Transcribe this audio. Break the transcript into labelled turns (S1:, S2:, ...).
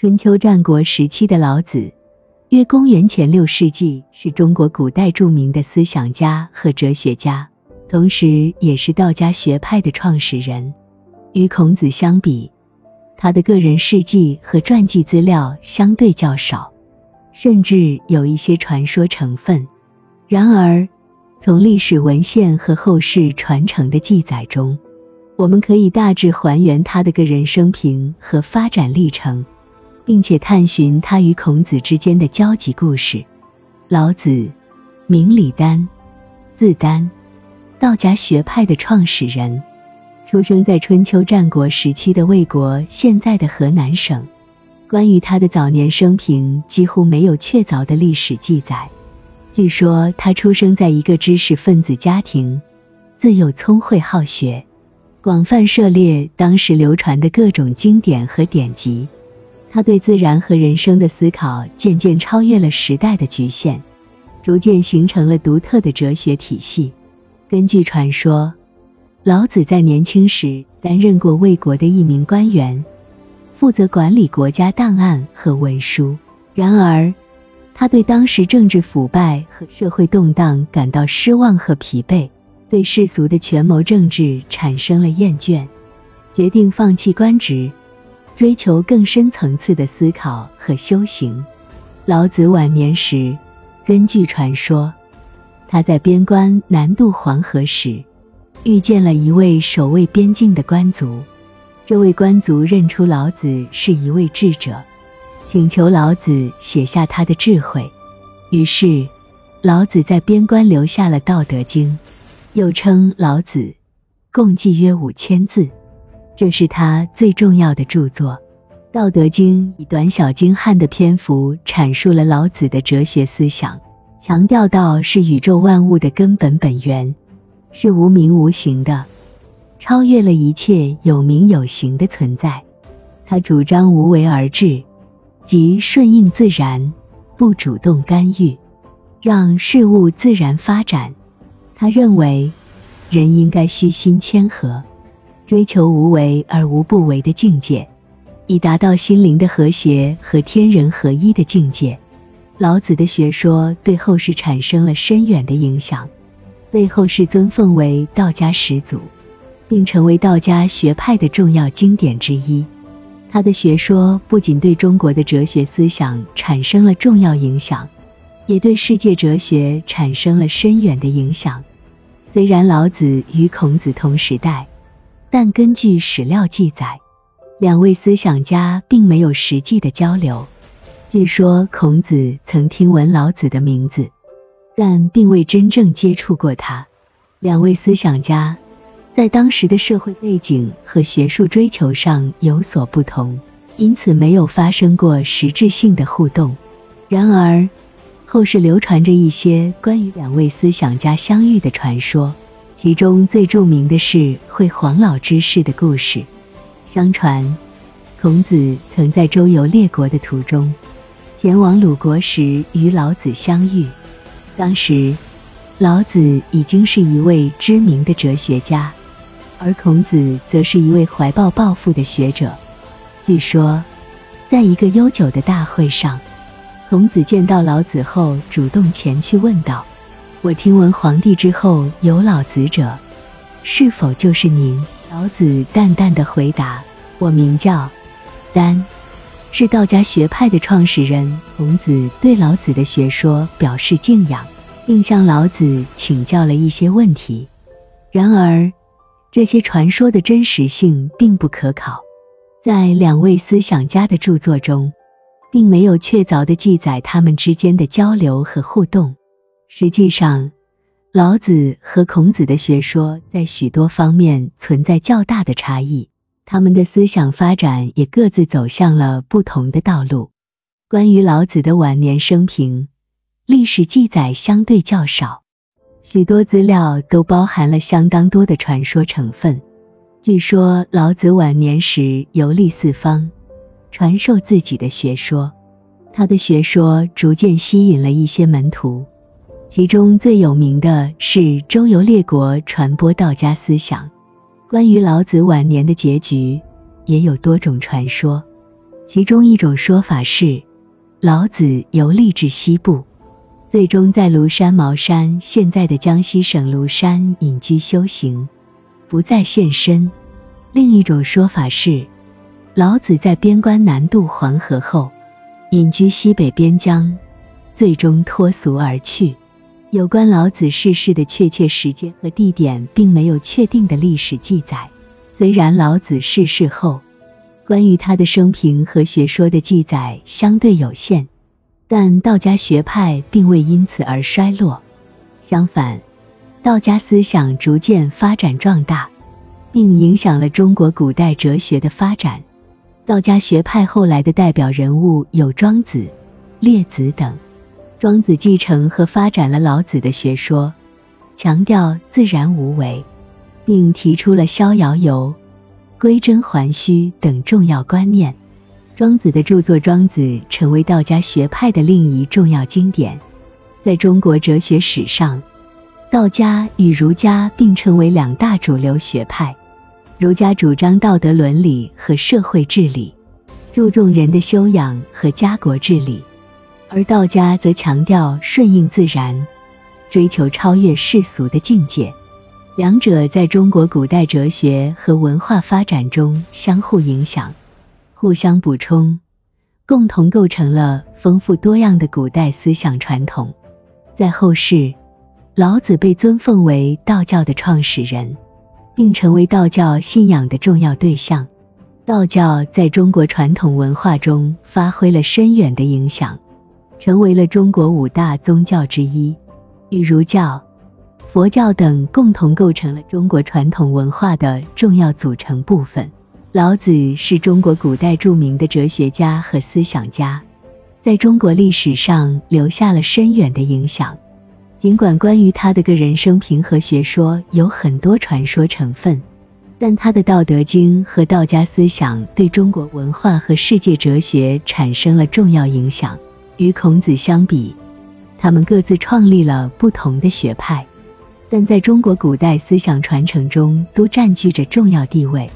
S1: 春秋战国时期的老子，约公元前六世纪，是中国古代著名的思想家和哲学家，同时也是道家学派的创始人。与孔子相比，他的个人事迹和传记资料相对较少，甚至有一些传说成分。然而，从历史文献和后世传承的记载中，我们可以大致还原他的个人生平和发展历程。并且探寻他与孔子之间的交集故事。老子，名李丹，字丹，道家学派的创始人，出生在春秋战国时期的魏国（现在的河南省）。关于他的早年生平，几乎没有确凿的历史记载。据说他出生在一个知识分子家庭，自幼聪慧好学，广泛涉猎当时流传的各种经典和典籍。他对自然和人生的思考渐渐超越了时代的局限，逐渐形成了独特的哲学体系。根据传说，老子在年轻时担任过魏国的一名官员，负责管理国家档案和文书。然而，他对当时政治腐败和社会动荡感到失望和疲惫，对世俗的权谋政治产生了厌倦，决定放弃官职。追求更深层次的思考和修行。老子晚年时，根据传说，他在边关南渡黄河时，遇见了一位守卫边境的官族。这位官族认出老子是一位智者，请求老子写下他的智慧。于是，老子在边关留下了《道德经》，又称《老子》，共计约五千字。这是他最重要的著作，《道德经》以短小精悍的篇幅阐述了老子的哲学思想，强调道是宇宙万物的根本本源，是无名无形的，超越了一切有名有形的存在。他主张无为而治，即顺应自然，不主动干预，让事物自然发展。他认为，人应该虚心谦和。追求无为而无不为的境界，以达到心灵的和谐和天人合一的境界。老子的学说对后世产生了深远的影响，被后世尊奉为道家始祖，并成为道家学派的重要经典之一。他的学说不仅对中国的哲学思想产生了重要影响，也对世界哲学产生了深远的影响。虽然老子与孔子同时代。但根据史料记载，两位思想家并没有实际的交流。据说孔子曾听闻老子的名字，但并未真正接触过他。两位思想家在当时的社会背景和学术追求上有所不同，因此没有发生过实质性的互动。然而，后世流传着一些关于两位思想家相遇的传说。其中最著名的是会黄老之事的故事。相传，孔子曾在周游列国的途中，前往鲁国时与老子相遇。当时，老子已经是一位知名的哲学家，而孔子则是一位怀抱抱负的学者。据说，在一个悠久的大会上，孔子见到老子后，主动前去问道。我听闻皇帝之后有老子者，是否就是您？老子淡淡的回答：“我名叫丹，是道家学派的创始人。”孔子对老子的学说表示敬仰，并向老子请教了一些问题。然而，这些传说的真实性并不可考，在两位思想家的著作中，并没有确凿的记载他们之间的交流和互动。实际上，老子和孔子的学说在许多方面存在较大的差异，他们的思想发展也各自走向了不同的道路。关于老子的晚年生平，历史记载相对较少，许多资料都包含了相当多的传说成分。据说老子晚年时游历四方，传授自己的学说，他的学说逐渐吸引了一些门徒。其中最有名的是周游列国，传播道家思想。关于老子晚年的结局，也有多种传说。其中一种说法是，老子游历至西部，最终在庐山茅山（现在的江西省庐山）隐居修行，不再现身。另一种说法是，老子在边关南渡黄河后，隐居西北边疆，最终脱俗而去。有关老子逝世的确切时间和地点，并没有确定的历史记载。虽然老子逝世后，关于他的生平和学说的记载相对有限，但道家学派并未因此而衰落。相反，道家思想逐渐发展壮大，并影响了中国古代哲学的发展。道家学派后来的代表人物有庄子、列子等。庄子继承和发展了老子的学说，强调自然无为，并提出了逍遥游。归真还虚等重要观念，庄子的著作《庄子》成为道家学派的另一重要经典。在中国哲学史上，道家与儒家并称为两大主流学派。儒家主张道德伦理和社会治理，注重人的修养和家国治理；而道家则强调顺应自然，追求超越世俗的境界。两者在中国古代哲学和文化发展中相互影响、互相补充，共同构成了丰富多样的古代思想传统。在后世，老子被尊奉为道教的创始人，并成为道教信仰的重要对象。道教在中国传统文化中发挥了深远的影响，成为了中国五大宗教之一，与儒教。佛教等共同构成了中国传统文化的重要组成部分。老子是中国古代著名的哲学家和思想家，在中国历史上留下了深远的影响。尽管关于他的个人生平和学说有很多传说成分，但他的《道德经》和道家思想对中国文化和世界哲学产生了重要影响。与孔子相比，他们各自创立了不同的学派。但在中国古代思想传承中，都占据着重要地位。